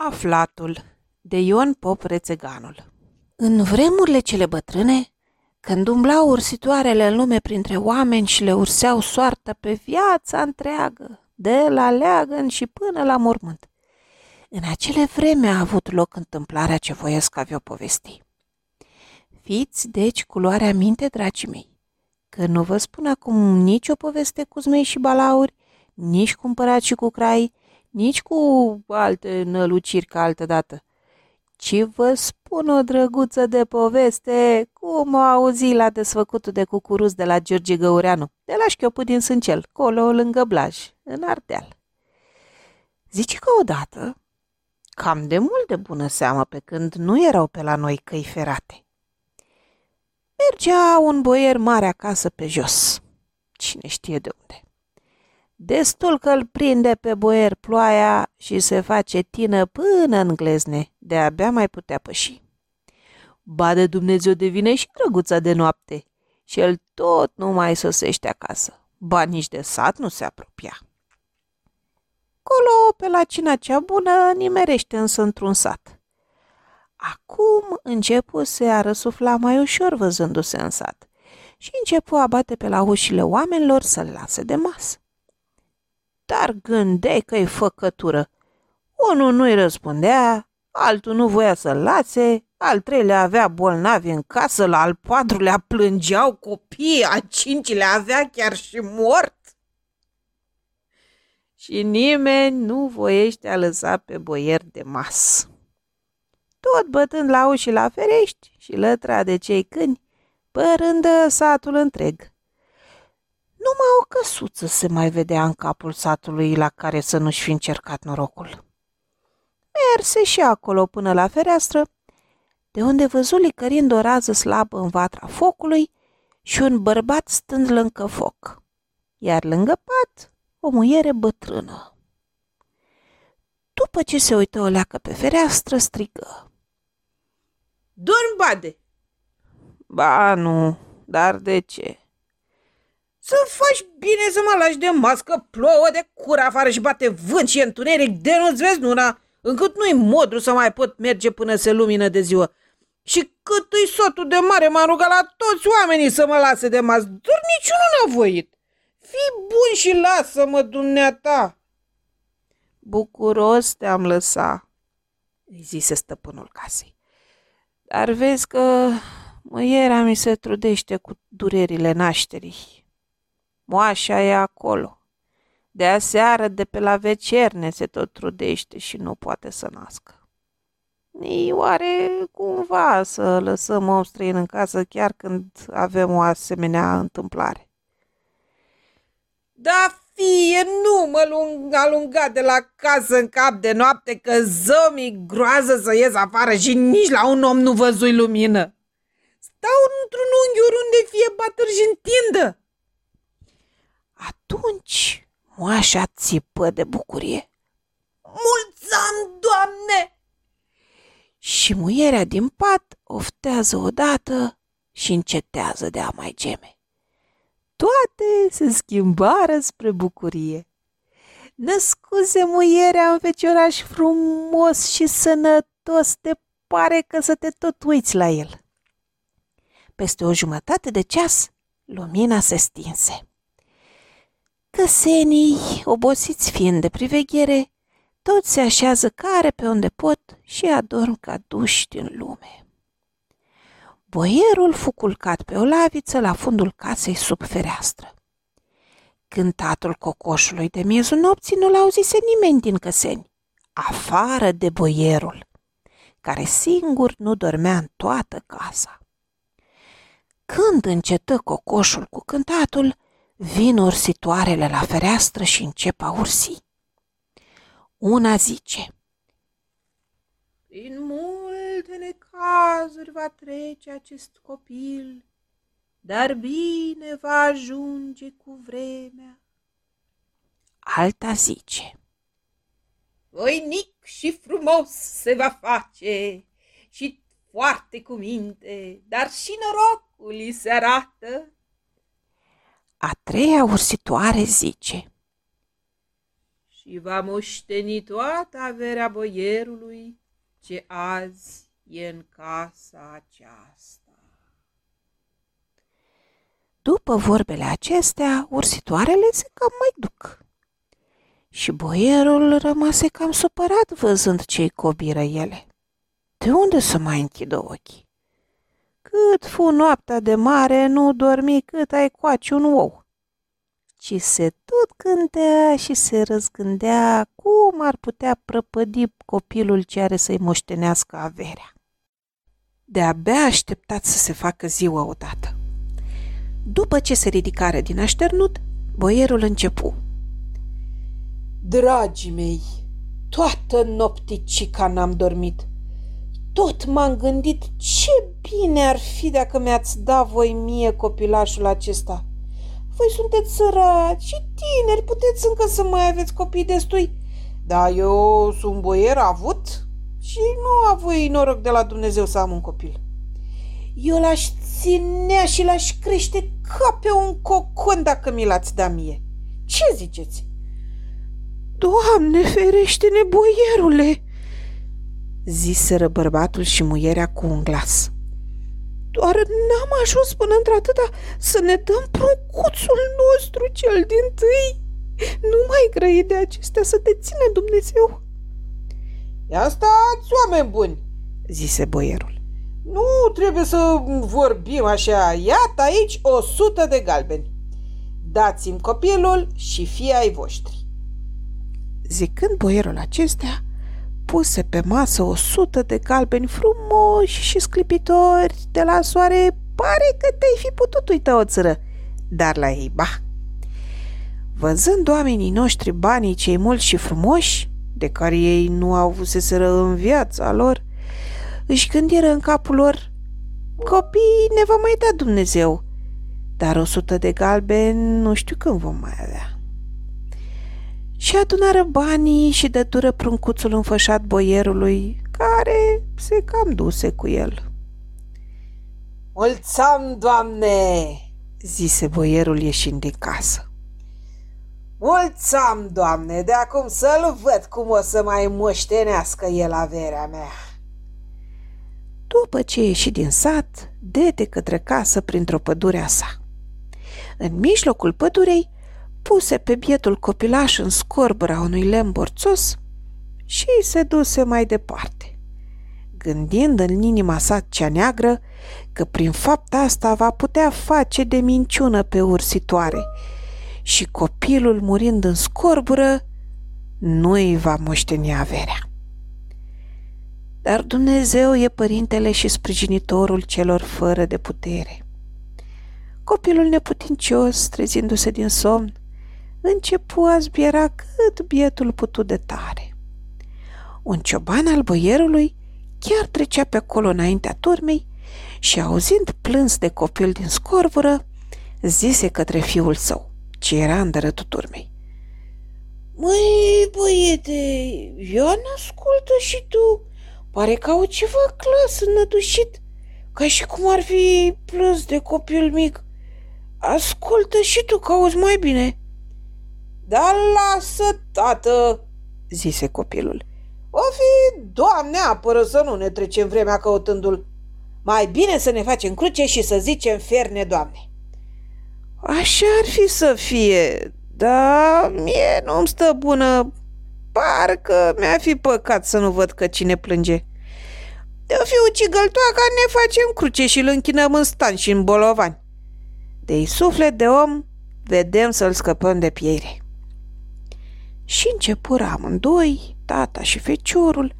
Aflatul de Ion Pop Rețeganul În vremurile cele bătrâne, când umblau ursitoarele în lume printre oameni și le urseau soarta pe viața întreagă, de la leagăn și până la mormânt, în acele vreme a avut loc întâmplarea ce voiesc avea o povesti. Fiți, deci, culoarea minte, dragii mei, că nu vă spun acum nici o poveste cu zmei și balauri, nici cu împărat și cu crai, nici cu alte năluciri ca altă dată, ci vă spun o drăguță de poveste cum o auzi la desfăcutul de cucuruz de la George Găureanu, de la șchiopul din Sâncel, colo lângă Blaj, în Ardeal. Zice că odată, cam de mult de bună seamă pe când nu erau pe la noi căi ferate, mergea un boier mare acasă pe jos, cine știe de unde. Destul că îl prinde pe boier ploaia și se face tină până în glezne, de-abia mai putea păși. Ba de Dumnezeu devine și drăguța de noapte și el tot nu mai sosește acasă, ba nici de sat nu se apropia. Colo, pe la cina cea bună, nimerește însă într-un sat. Acum începu să a răsufla mai ușor văzându-se în sat și începu a bate pe la ușile oamenilor să-l lase de masă dar gândeai că e făcătură. Unul nu-i răspundea, altul nu voia să-l lase, al treilea avea bolnavi în casă, la al patrulea plângeau copii, a cincilea avea chiar și mort. Și nimeni nu voiește a lăsa pe boier de mas. Tot bătând la uși la ferești și lătra de cei câini, părândă satul întreg. Numai o căsuță se mai vedea în capul satului la care să nu-și fi încercat norocul. Merse și acolo până la fereastră, de unde văzu licărind o rază slabă în vatra focului și un bărbat stând lângă foc, iar lângă pat o muiere bătrână. După ce se uită o leacă pe fereastră, strigă. Dorm, bade! Ba, nu, dar de ce? Să faci bine să mă lași de mască, plouă de cura afară și bate vânt și întuneric de nu-ți vezi luna, încât nu-i modru să mai pot merge până se lumină de ziua. Și cât îi sotul de mare m-a rugat la toți oamenii să mă lase de mască, doar niciunul n-a voit. Fii bun și lasă-mă, dumneata! Bucuros te-am lăsat, îi zise stăpânul casei. Dar vezi că măiera mi se trudește cu durerile nașterii Moașa e acolo. De aseară, de pe la vecerne, se tot trudește și nu poate să nască. Ei oare cumva să lăsăm om străin în casă chiar când avem o asemenea întâmplare? Da, fie, nu mă lung, alunga de la casă în cap de noapte că zămi groază să ies afară și nici la un om nu văzui lumină. Stau într-un unghiuri unde fie batăr și întindă. Atunci moașa țipă de bucurie. Mulți ani, Doamne! Și muierea din pat oftează odată și încetează de a mai geme. Toate se schimbară spre bucurie. Născuse muierea în fecioraș frumos și sănătos, te pare că să te tot uiți la el. Peste o jumătate de ceas, lumina se stinse. Căsenii, obosiți fiind de priveghere, toți se așează care pe unde pot și adorm ca duși din lume. Boierul fu culcat pe o laviță la fundul casei sub fereastră. Cântatul cocoșului de miezul nopții nu l-auzise nimeni din căseni, afară de boierul, care singur nu dormea în toată casa. Când încetă cocoșul cu cântatul, Vin ursitoarele la fereastră și încep a ursi. Una zice, Prin multe necazuri va trece acest copil, dar bine va ajunge cu vremea. Alta zice, Voinic și frumos se va face și foarte cu minte, dar și norocul îi se arată a treia ursitoare zice Și și va moșteni toată averea boierului ce azi e în casa aceasta. După vorbele acestea, ursitoarele se cam mai duc. Și boierul rămase cam supărat văzând ce-i cobiră ele. De unde să mai închidă ochii? Cât fu noaptea de mare, nu dormi cât ai coaci un ou. Ci se tot gândea și se răzgândea cum ar putea prăpădi copilul ce are să-i moștenească averea. De-abia așteptat să se facă ziua odată. După ce se ridicare din așternut, boierul începu. Dragii mei, toată nopticica n-am dormit. Tot m-am gândit ce bine ar fi dacă mi-ați da voi mie copilașul acesta. Voi sunteți săraci și tineri, puteți încă să mai aveți copii destui. Dar eu sunt boier avut și nu a voi noroc de la Dumnezeu să am un copil. Eu l-aș ținea și l-aș crește ca pe un cocon dacă mi l-ați da mie. Ce ziceți? Doamne ferește-ne, boierule!" Ziseră bărbatul și muierea cu un glas. Doar n-am ajuns până într-atâta să ne dăm pruncuțul nostru cel din tâi. Nu mai grăi de acestea să te ține Dumnezeu. Ia stați, oameni buni, zise boierul. Nu trebuie să vorbim așa. Iată aici o sută de galbeni. Dați-mi copilul și fii ai voștri. Zicând boierul acestea, puse pe masă o sută de galbeni frumoși și sclipitori de la soare, pare că te-ai fi putut uita o țără, dar la ei, ba. Văzând oamenii noștri banii cei mulți și frumoși, de care ei nu au avuseseră în viața lor, își gândiră în capul lor, copii ne va mai da Dumnezeu, dar o sută de galbeni nu știu când vom mai avea și adunară banii și dătură pruncuțul înfășat boierului, care se cam duse cu el. Mulțam, doamne!" zise boierul ieșind din casă. Mulțam, doamne, de acum să-l văd cum o să mai moștenească el averea mea. După ce ieși din sat, dete către casă printr-o pădure a sa. În mijlocul pădurei puse pe bietul copilaș în scorbura unui lemn borțos și se duse mai departe, gândind în inima sa cea neagră că prin fapta asta va putea face de minciună pe ursitoare și copilul murind în scorbură nu îi va moșteni averea. Dar Dumnezeu e părintele și sprijinitorul celor fără de putere. Copilul neputincios, trezindu-se din somn, începu a zbiera cât bietul putu de tare. Un cioban al boierului chiar trecea pe acolo înaintea turmei și auzind plâns de copil din scorbură, zise către fiul său, ce era îndărătul turmei. Măi, băiete, Ioan, ascultă și tu. Pare că au ceva clas înnădușit, ca și cum ar fi plâns de copil mic. Ascultă și tu că auzi mai bine. Da lasă, tată, zise copilul. O fi, Doamne apără să nu ne trecem vremea căutându-l. Mai bine să ne facem cruce și să zicem ferne, Doamne. Așa ar fi să fie, dar mie nu-mi stă bună. Parcă mi-a fi păcat să nu văd că cine plânge. De-o fi ucigăltoaca, ne facem cruce și îl închinăm în stan și în bolovani. De-i suflet de om, vedem să-l scăpăm de piere. Și începură amândoi, tata și feciorul,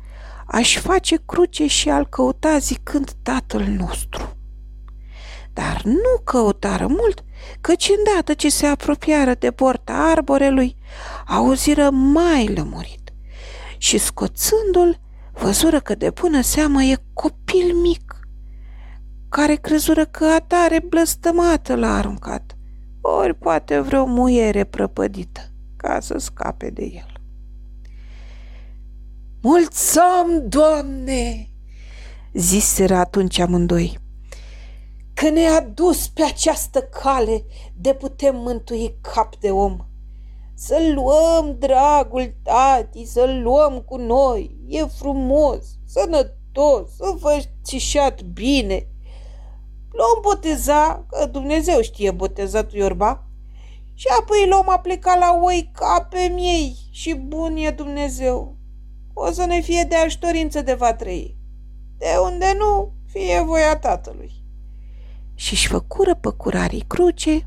aș face cruce și al căuta zicând tatăl nostru. Dar nu căutară mult, căci îndată ce se apropiară de porta arborelui, auziră mai lămurit. Și scoțându-l, văzură că de bună seamă e copil mic, care crezură că atare blăstămată l-a aruncat, ori poate vreo muiere prăpădită ca să scape de el. Mulțăm, Doamne!" ziseră atunci amândoi, că ne-a dus pe această cale de putem mântui cap de om. Să-l luăm, dragul tati, să-l luăm cu noi. E frumos, sănătos, înfățișat bine. Luăm boteza, că Dumnezeu știe botezatul Iorba, și apoi luăm a pleca la oi ca pe miei și bun e Dumnezeu. O să ne fie de ajutorință de va trăi. De unde nu, fie voia tatălui. Și-și făcură păcurarii cruce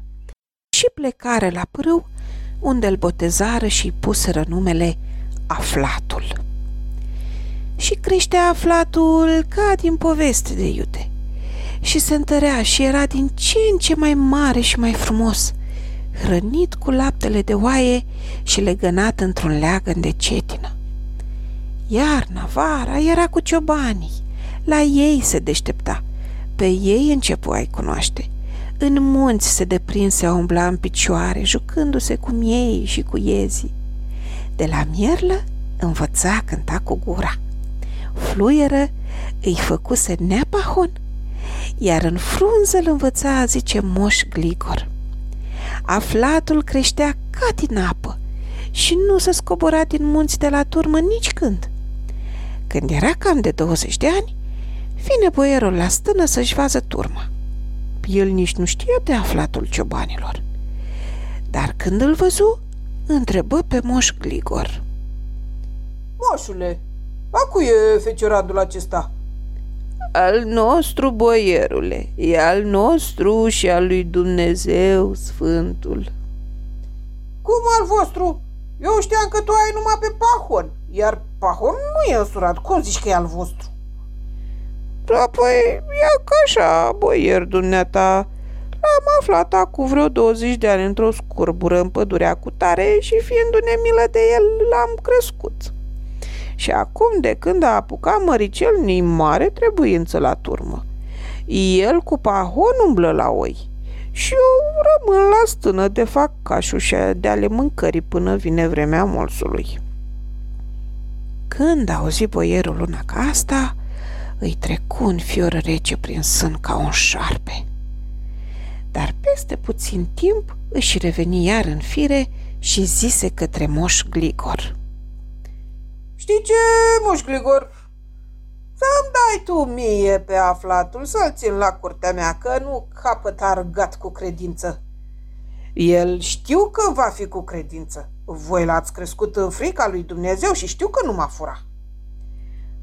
și plecare la prâu unde îl botezară și puseră numele Aflatul. Și creștea aflatul ca din poveste de iute și se întărea și era din ce în ce mai mare și mai frumos, hrănit cu laptele de oaie și legănat într-un leagăn de cetină. Iarna, vara, era cu ciobanii, la ei se deștepta, pe ei începu a-i cunoaște – în munți se deprinse a umbla în picioare, jucându-se cu miei și cu iezii. De la mierlă învăța cânta cu gura. Fluieră îi făcuse neapahon, iar în frunză îl învăța, zice moș Gligor. Aflatul creștea ca din apă și nu se scobora din munți de la turmă nici când. Când era cam de 20 de ani, vine boierul la stână să-și vază turma el nici nu știa de aflatul ciobanilor. Dar când îl văzu, întrebă pe moș Gligor. Moșule, a cui e fecioradul acesta? Al nostru, boierule, e al nostru și al lui Dumnezeu Sfântul. Cum al vostru? Eu știam că tu ai numai pe Pahon, iar Pahon nu e însurat. Cum zici că e al vostru? Apoi, ia ca așa, boier dumneata. L-am aflat acum vreo 20 de ani într-o scurbură în pădurea cu tare și fiindu-ne milă de el, l-am crescut. Și acum, de când a apucat măricel, ni mare trebuință la turmă. El cu pahon umblă la oi și eu rămân la stână de fac cașușa de ale mâncării până vine vremea molsului. Când auzi boierul una ca asta, îi trecu un fior rece prin sân ca un șarpe. Dar peste puțin timp își reveni iar în fire și zise către Moș Gligor. Știi ce, Moș Gligor? Să-mi dai tu mie pe aflatul să-l țin la curtea mea, că nu capăt argat cu credință. El știu că va fi cu credință. Voi l-ați crescut în frica lui Dumnezeu și știu că nu m-a furat.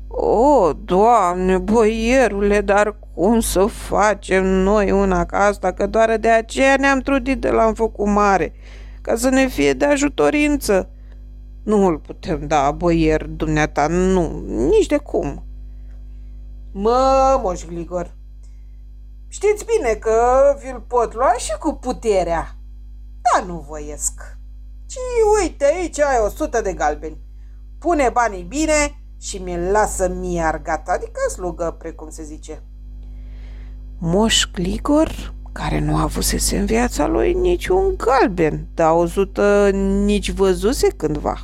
O, Doamne, boierule, dar cum să facem noi una ca asta, că doar de aceea ne-am trudit de la făcut mare, ca să ne fie de ajutorință. Nu îl putem da, boier, dumneata, nu, nici de cum. Mă, moș Gligor, știți bine că vi-l pot lua și cu puterea, dar nu voiesc. Ci uite, aici ai o sută de galbeni. Pune banii bine și mi-l lasă mie argat, adică slugă, precum se zice. Moș Gligor, care nu avusese în viața lui niciun galben, dar o zută nici văzuse cândva.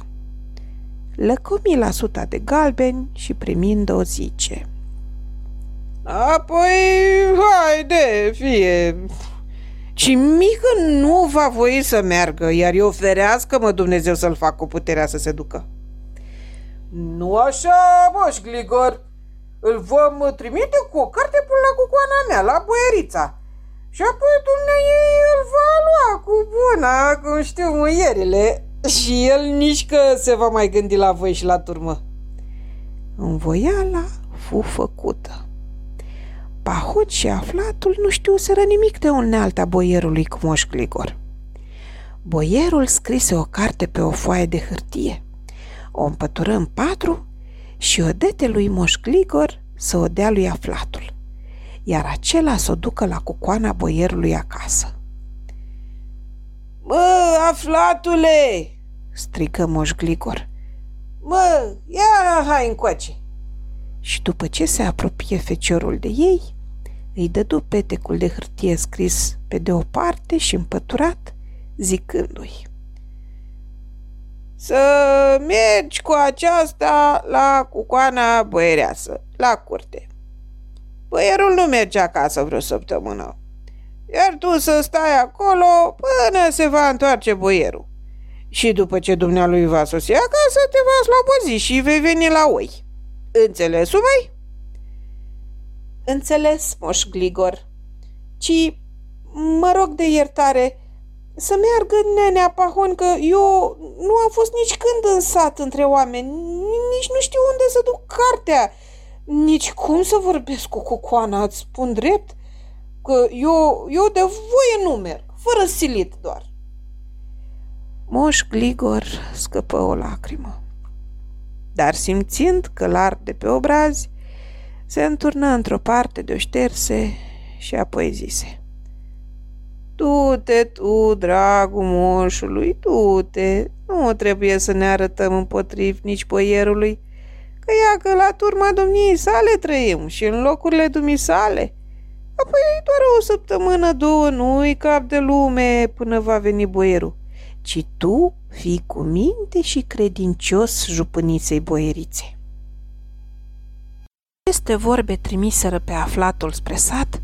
Lăcomi la suta de galbeni și primind o zice. Apoi, haide, fie, ci mică nu va voi să meargă, iar eu ferească-mă Dumnezeu să-l fac cu puterea să se ducă. Nu așa, moș Gligor. Îl vom trimite cu o carte până la cucoana mea, la boierița. Și apoi dumneai îl va lua cu buna, cum știu muierile. Și el nici că se va mai gândi la voi și la turmă. Învoiala fu făcută. Pahot și aflatul nu știuseră nimic de unealta boierului cu moș Gligor. Boierul scrise o carte pe o foaie de hârtie o împătură în patru și o dete lui Moș Gligor să o dea lui aflatul, iar acela să o ducă la cucoana boierului acasă. Mă, aflatule!" Strigă Moș Gligor. Mă, ia hai încoace! Și după ce se apropie feciorul de ei, îi dădu petecul de hârtie scris pe de o parte și împăturat, zicându-i să mergi cu aceasta la cucoana băiereasă, la curte. Băierul nu merge acasă vreo săptămână, iar tu să stai acolo până se va întoarce boierul. Și după ce dumnealui va sosi acasă, te va slabozi și vei veni la oi. Înțeles, mai? Înțeles, moș Gligor. Ci, mă rog de iertare, să meargă nenea Pahon, că eu nu am fost nici când în sat între oameni, nici nu știu unde să duc cartea, nici cum să vorbesc cu cucoana, îți spun drept, că eu, eu de voie nu merg, fără silit doar. Moș Gligor scăpă o lacrimă, dar simțind că l de pe obrazi, se înturnă într-o parte de o șterse și apoi zise – Du-te tu, dragul moșului, du-te. Nu trebuie să ne arătăm împotriv nici boierului, că ia că la turma domniei sale trăim și în locurile dumii sale. Apoi doar o săptămână, două, nu-i cap de lume până va veni boierul, ci tu fii cu minte și credincios jupâniței boierițe. Aceste vorbe trimiseră pe aflatul spre sat,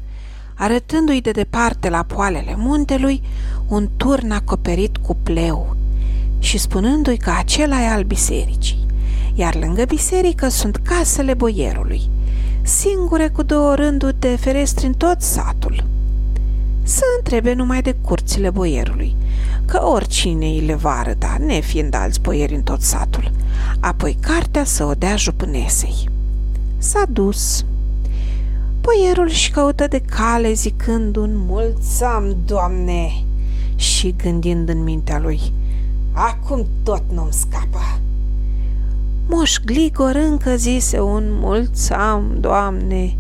arătându-i de departe la poalele muntelui un turn acoperit cu pleu și spunându-i că acela e al bisericii, iar lângă biserică sunt casele boierului, singure cu două rânduri de ferestri în tot satul. Să întrebe numai de curțile boierului, că oricine îi le va arăta, nefiind alți boieri în tot satul, apoi cartea să o dea jupânesei. S-a dus Boierul și căută de cale zicând un mulțam, Doamne, și gândind în mintea lui, acum tot nu-mi scapă. Moș Gligor încă zise un mulțam, Doamne,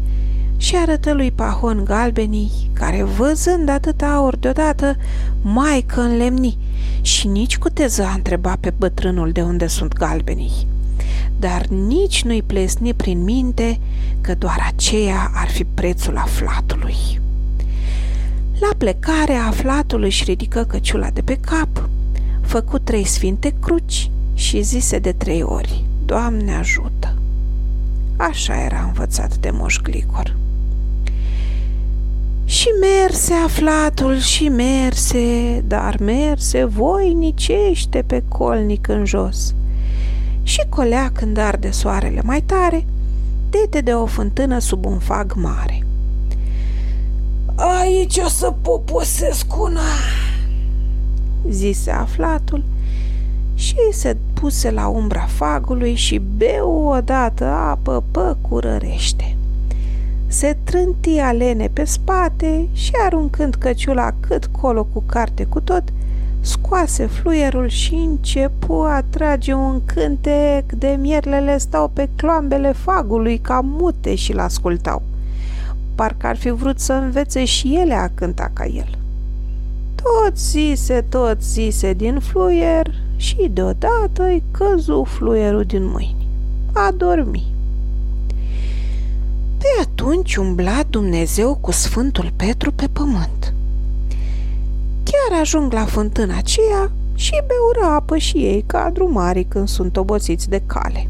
și arătă lui Pahon galbenii, care văzând atâta aur deodată, maică în lemni, și nici cu teză a întrebat pe bătrânul de unde sunt galbenii dar nici nu-i plesni prin minte că doar aceea ar fi prețul aflatului. La plecare, aflatul își ridică căciula de pe cap, făcu trei sfinte cruci și zise de trei ori, Doamne ajută! Așa era învățat de Moș Glicor. Și merse aflatul și merse, dar merse voinicește pe colnic în jos – și colea când arde soarele mai tare, dete de o fântână sub un fag mare. Aici o să poposesc una, zise aflatul și se puse la umbra fagului și beu odată apă păcurărește. Se trânti alene pe spate și aruncând căciula cât colo cu carte cu tot, scoase fluierul și începu a trage un cântec de mierlele stau pe cloambele fagului ca mute și l-ascultau. Parcă ar fi vrut să învețe și ele a cânta ca el. Tot zise, tot zise din fluier și deodată îi căzu fluierul din mâini. A dormi. Pe atunci umbla Dumnezeu cu Sfântul Petru pe pământ – Chiar ajung la fântâna aceea și beură apă și ei ca drumarii când sunt obosiți de cale.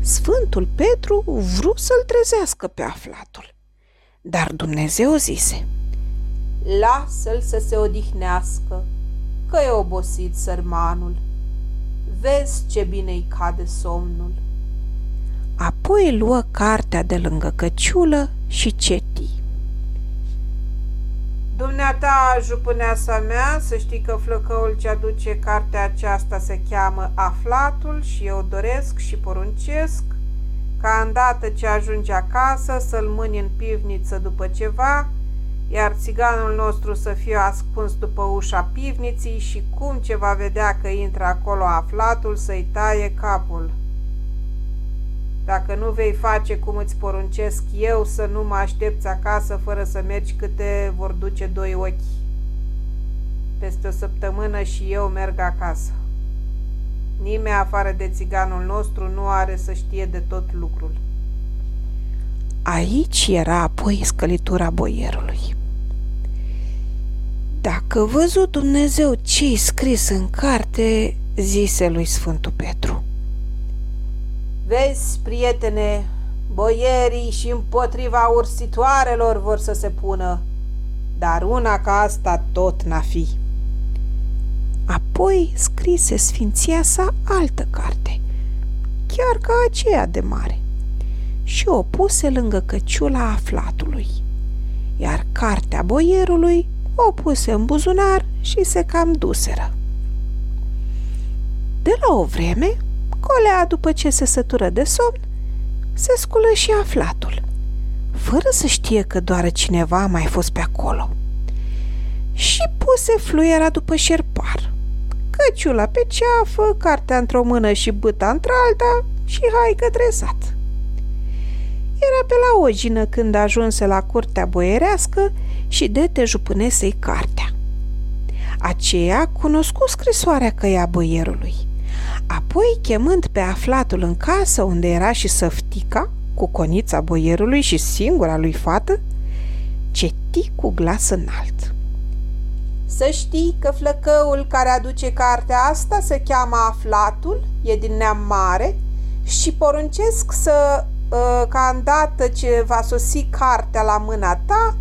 Sfântul Petru vru să-l trezească pe aflatul, dar Dumnezeu zise, Lasă-l să se odihnească, că e obosit sărmanul. Vezi ce bine-i cade somnul. Apoi luă cartea de lângă căciulă și ceti. Dumneata, jupâneasa mea, să știi că flăcăul ce aduce cartea aceasta se cheamă Aflatul și eu doresc și poruncesc ca îndată ce ajunge acasă să-l mâni în pivniță după ceva, iar țiganul nostru să fie ascuns după ușa pivniții și cum ce va vedea că intră acolo aflatul să-i taie capul. Dacă nu vei face cum îți poruncesc eu să nu mă aștepți acasă fără să mergi câte vor duce doi ochi. Peste o săptămână și eu merg acasă. Nimeni afară de țiganul nostru nu are să știe de tot lucrul. Aici era apoi scălitura boierului. Dacă văzut Dumnezeu ce-i scris în carte, zise lui Sfântul Petru. Vezi, prietene, boierii și împotriva ursitoarelor vor să se pună, dar una ca asta tot n-a fi. Apoi scrise sfinția sa altă carte, chiar ca aceea de mare, și o puse lângă căciula aflatului, iar cartea boierului o puse în buzunar și se cam duseră. De la o vreme, colea, după ce se sătură de somn, se sculă și aflatul, fără să știe că doar cineva a mai fost pe acolo. Și puse fluiera după șerpar, căciula pe ceafă, cartea într-o mână și băta într-alta și hai către sat. Era pe la ogină când ajunse la curtea boierească și de te jupânesei cartea. Aceea cunoscu scrisoarea căia boierului. Apoi, chemând pe aflatul în casă unde era și săftica, cu conița boierului și singura lui fată, ceti cu glas înalt. Să știi că flăcăul care aduce cartea asta se cheamă Aflatul, e din neam mare și poruncesc să, ă, ca îndată ce va sosi cartea la mâna ta,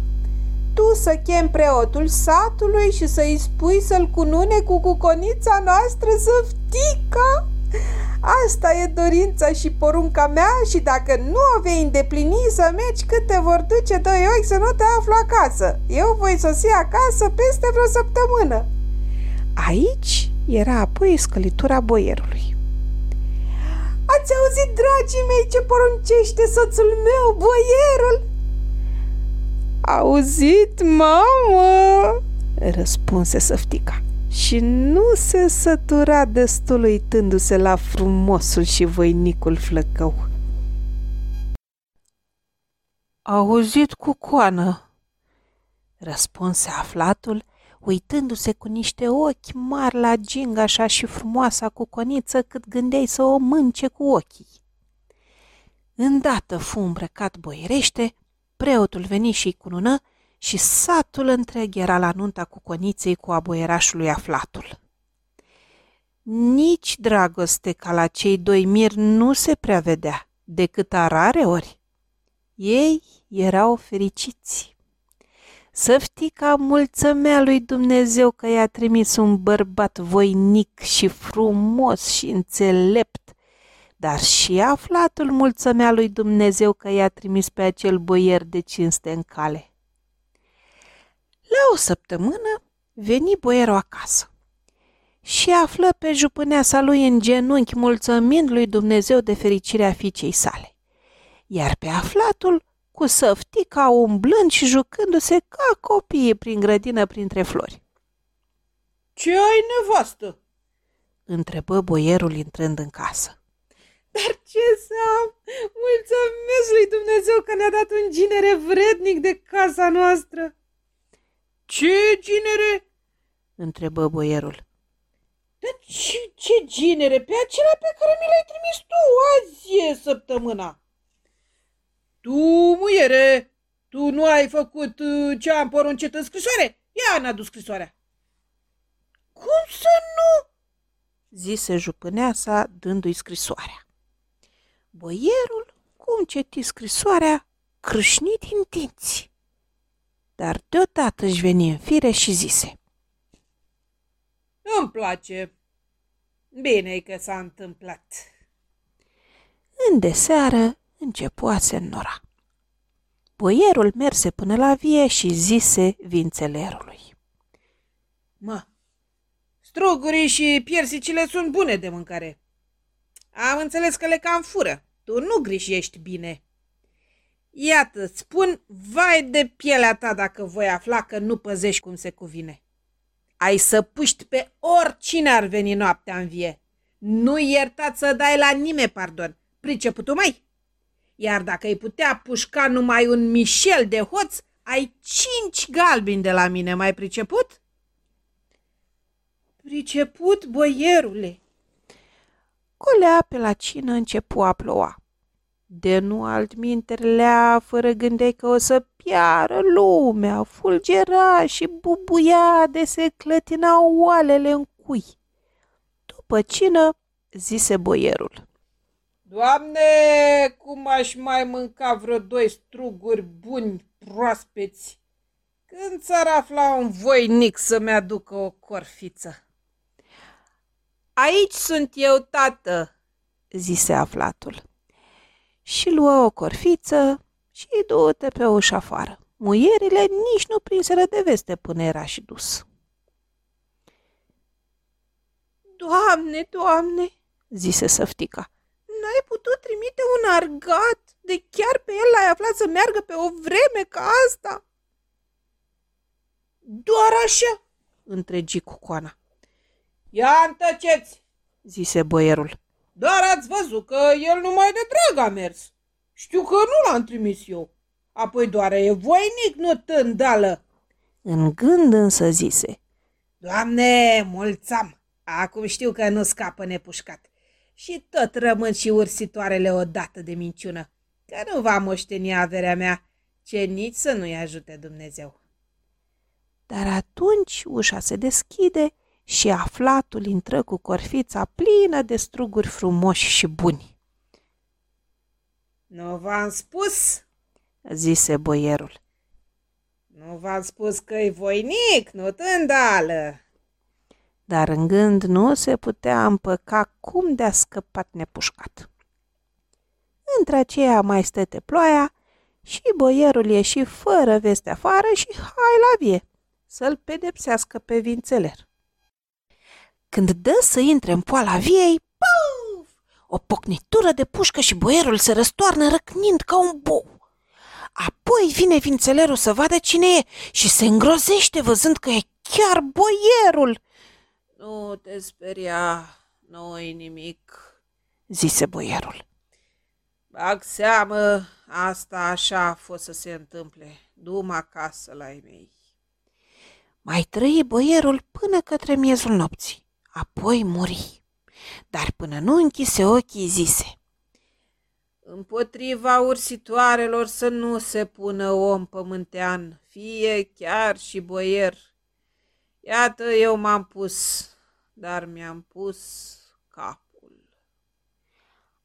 tu să chem preotul satului și să-i spui să-l cunune cu cuconița noastră săftica? Asta e dorința și porunca mea și dacă nu o vei îndeplini să mergi cât te vor duce doi ochi să nu te aflu acasă. Eu voi sosi acasă peste vreo săptămână. Aici era apoi scălitura boierului. Ați auzit, dragii mei, ce poruncește soțul meu, boierul? Auzit, mamă, răspunse săftica și nu se sătura destul uitându-se la frumosul și voinicul flăcău. Auzit cu coană, răspunse aflatul, uitându-se cu niște ochi mari la ginga așa și frumoasa coniță cât gândeai să o mânce cu ochii. Îndată fu îmbrăcat boierește, preotul veni și-i cunună și satul întreg era la nunta cu coniței cu aboierașului aflatul. Nici dragoste ca la cei doi miri nu se prea vedea, decât a rare ori. Ei erau fericiți. Săftica mulțămea lui Dumnezeu că i-a trimis un bărbat voinic și frumos și înțelept, dar și aflatul mulțămea lui Dumnezeu că i-a trimis pe acel boier de cinste în cale. La o săptămână veni boierul acasă și află pe jupâneasa lui în genunchi mulțămind lui Dumnezeu de fericirea fiicei sale, iar pe aflatul cu săftica umblând și jucându-se ca copiii prin grădină printre flori. Ce ai nevastă?" întrebă boierul intrând în casă. Dar ce să am? Mulțumesc lui Dumnezeu că ne-a dat un ginere vrednic de casa noastră!" Ce ginere?" întrebă boierul. Dar ce, ce ginere? Pe acela pe care mi l-ai trimis tu azi e săptămâna. Tu, muiere, tu nu ai făcut uh, ce am poruncit în scrisoare? Ia n-a dus scrisoarea. Cum să nu? zise jupâneasa dându-i scrisoarea. Boierul, cum ceti scrisoarea, crâșni din dinți dar deodată își veni în fire și zise. Îmi place. bine că s-a întâmplat. În deseară începu a se înnora. Boierul merse până la vie și zise vințelerului. Mă, strugurii și piersicile sunt bune de mâncare. Am înțeles că le cam fură. Tu nu grișești bine. Iată, spun, vai de pielea ta dacă voi afla că nu păzești cum se cuvine. Ai să puști pe oricine ar veni noaptea în vie. Nu iertat să dai la nimeni pardon. Priceputul mai? Iar dacă ai putea pușca numai un mișel de hoț, ai cinci galbini de la mine, mai priceput? Priceput, boierule. Colea pe la cină începu a ploua. De nu altminterlea, fără gândeai că o să piară lumea, fulgera și bubuia de se clătinau oalele în cui. După cină, zise boierul. Doamne, cum aș mai mânca vreo doi struguri buni proaspeți, când s-ar afla un voinic să-mi aducă o corfiță. Aici sunt eu, tată, zise aflatul. Și luă o corfiță și du-te pe ușa afară. Muierile nici nu prinseră de veste până era și dus. Doamne, doamne, zise săftica, n-ai putut trimite un argat de chiar pe el l-ai aflat să meargă pe o vreme ca asta? Doar așa, întregi cucoana. Ia întăceți, zise boierul. Dar ați văzut că el numai de drag a mers. Știu că nu l-am trimis eu. Apoi doar e voinic, nu tândală. În gând însă zise. Doamne, mulțam! Acum știu că nu scapă nepușcat. Și tot rămân și ursitoarele odată de minciună, că nu va moșteni averea mea, ce nici să nu-i ajute Dumnezeu. Dar atunci ușa se deschide și aflatul intră cu corfița plină de struguri frumoși și buni. Nu v-am spus, zise boierul. Nu v-am spus că-i voinic, nu tândală. Dar în gând nu se putea împăca cum de-a scăpat nepușcat. Între aceea mai stete ploaia și boierul ieși fără veste afară și hai la vie să-l pedepsească pe vințeler. Când dă să intre în poala viei, puf! O pocnitură de pușcă și boierul se răstoarnă răcnind ca un bou. Apoi vine vințelerul să vadă cine e și se îngrozește văzând că e chiar boierul. Nu te speria, nu e nimic, zise boierul. Bag seamă, asta așa a fost să se întâmple. Du-mă acasă la ei mei. Mai trăi boierul până către miezul nopții, apoi muri. Dar până nu închise ochii, zise. Împotriva ursitoarelor să nu se pună om pământean, fie chiar și boier. Iată, eu m-am pus, dar mi-am pus capul.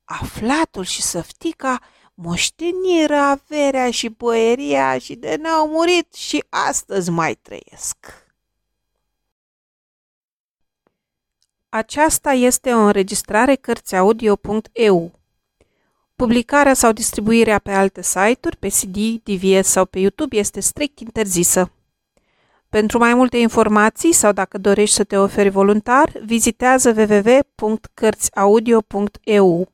Aflatul și săftica moșteniră averea și boieria și de n-au murit și astăzi mai trăiesc. Aceasta este o înregistrare Cărțiaudio.eu. Publicarea sau distribuirea pe alte site-uri, pe CD, DVS sau pe YouTube este strict interzisă. Pentru mai multe informații sau dacă dorești să te oferi voluntar, vizitează www.cărțiaudio.eu.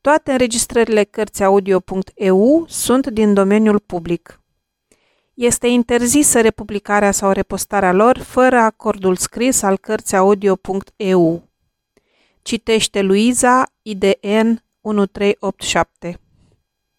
Toate înregistrările Cărțiaudio.eu sunt din domeniul public. Este interzisă republicarea sau repostarea lor fără acordul scris al Cărțiaudio.eu. Citește Luiza, IDN 1387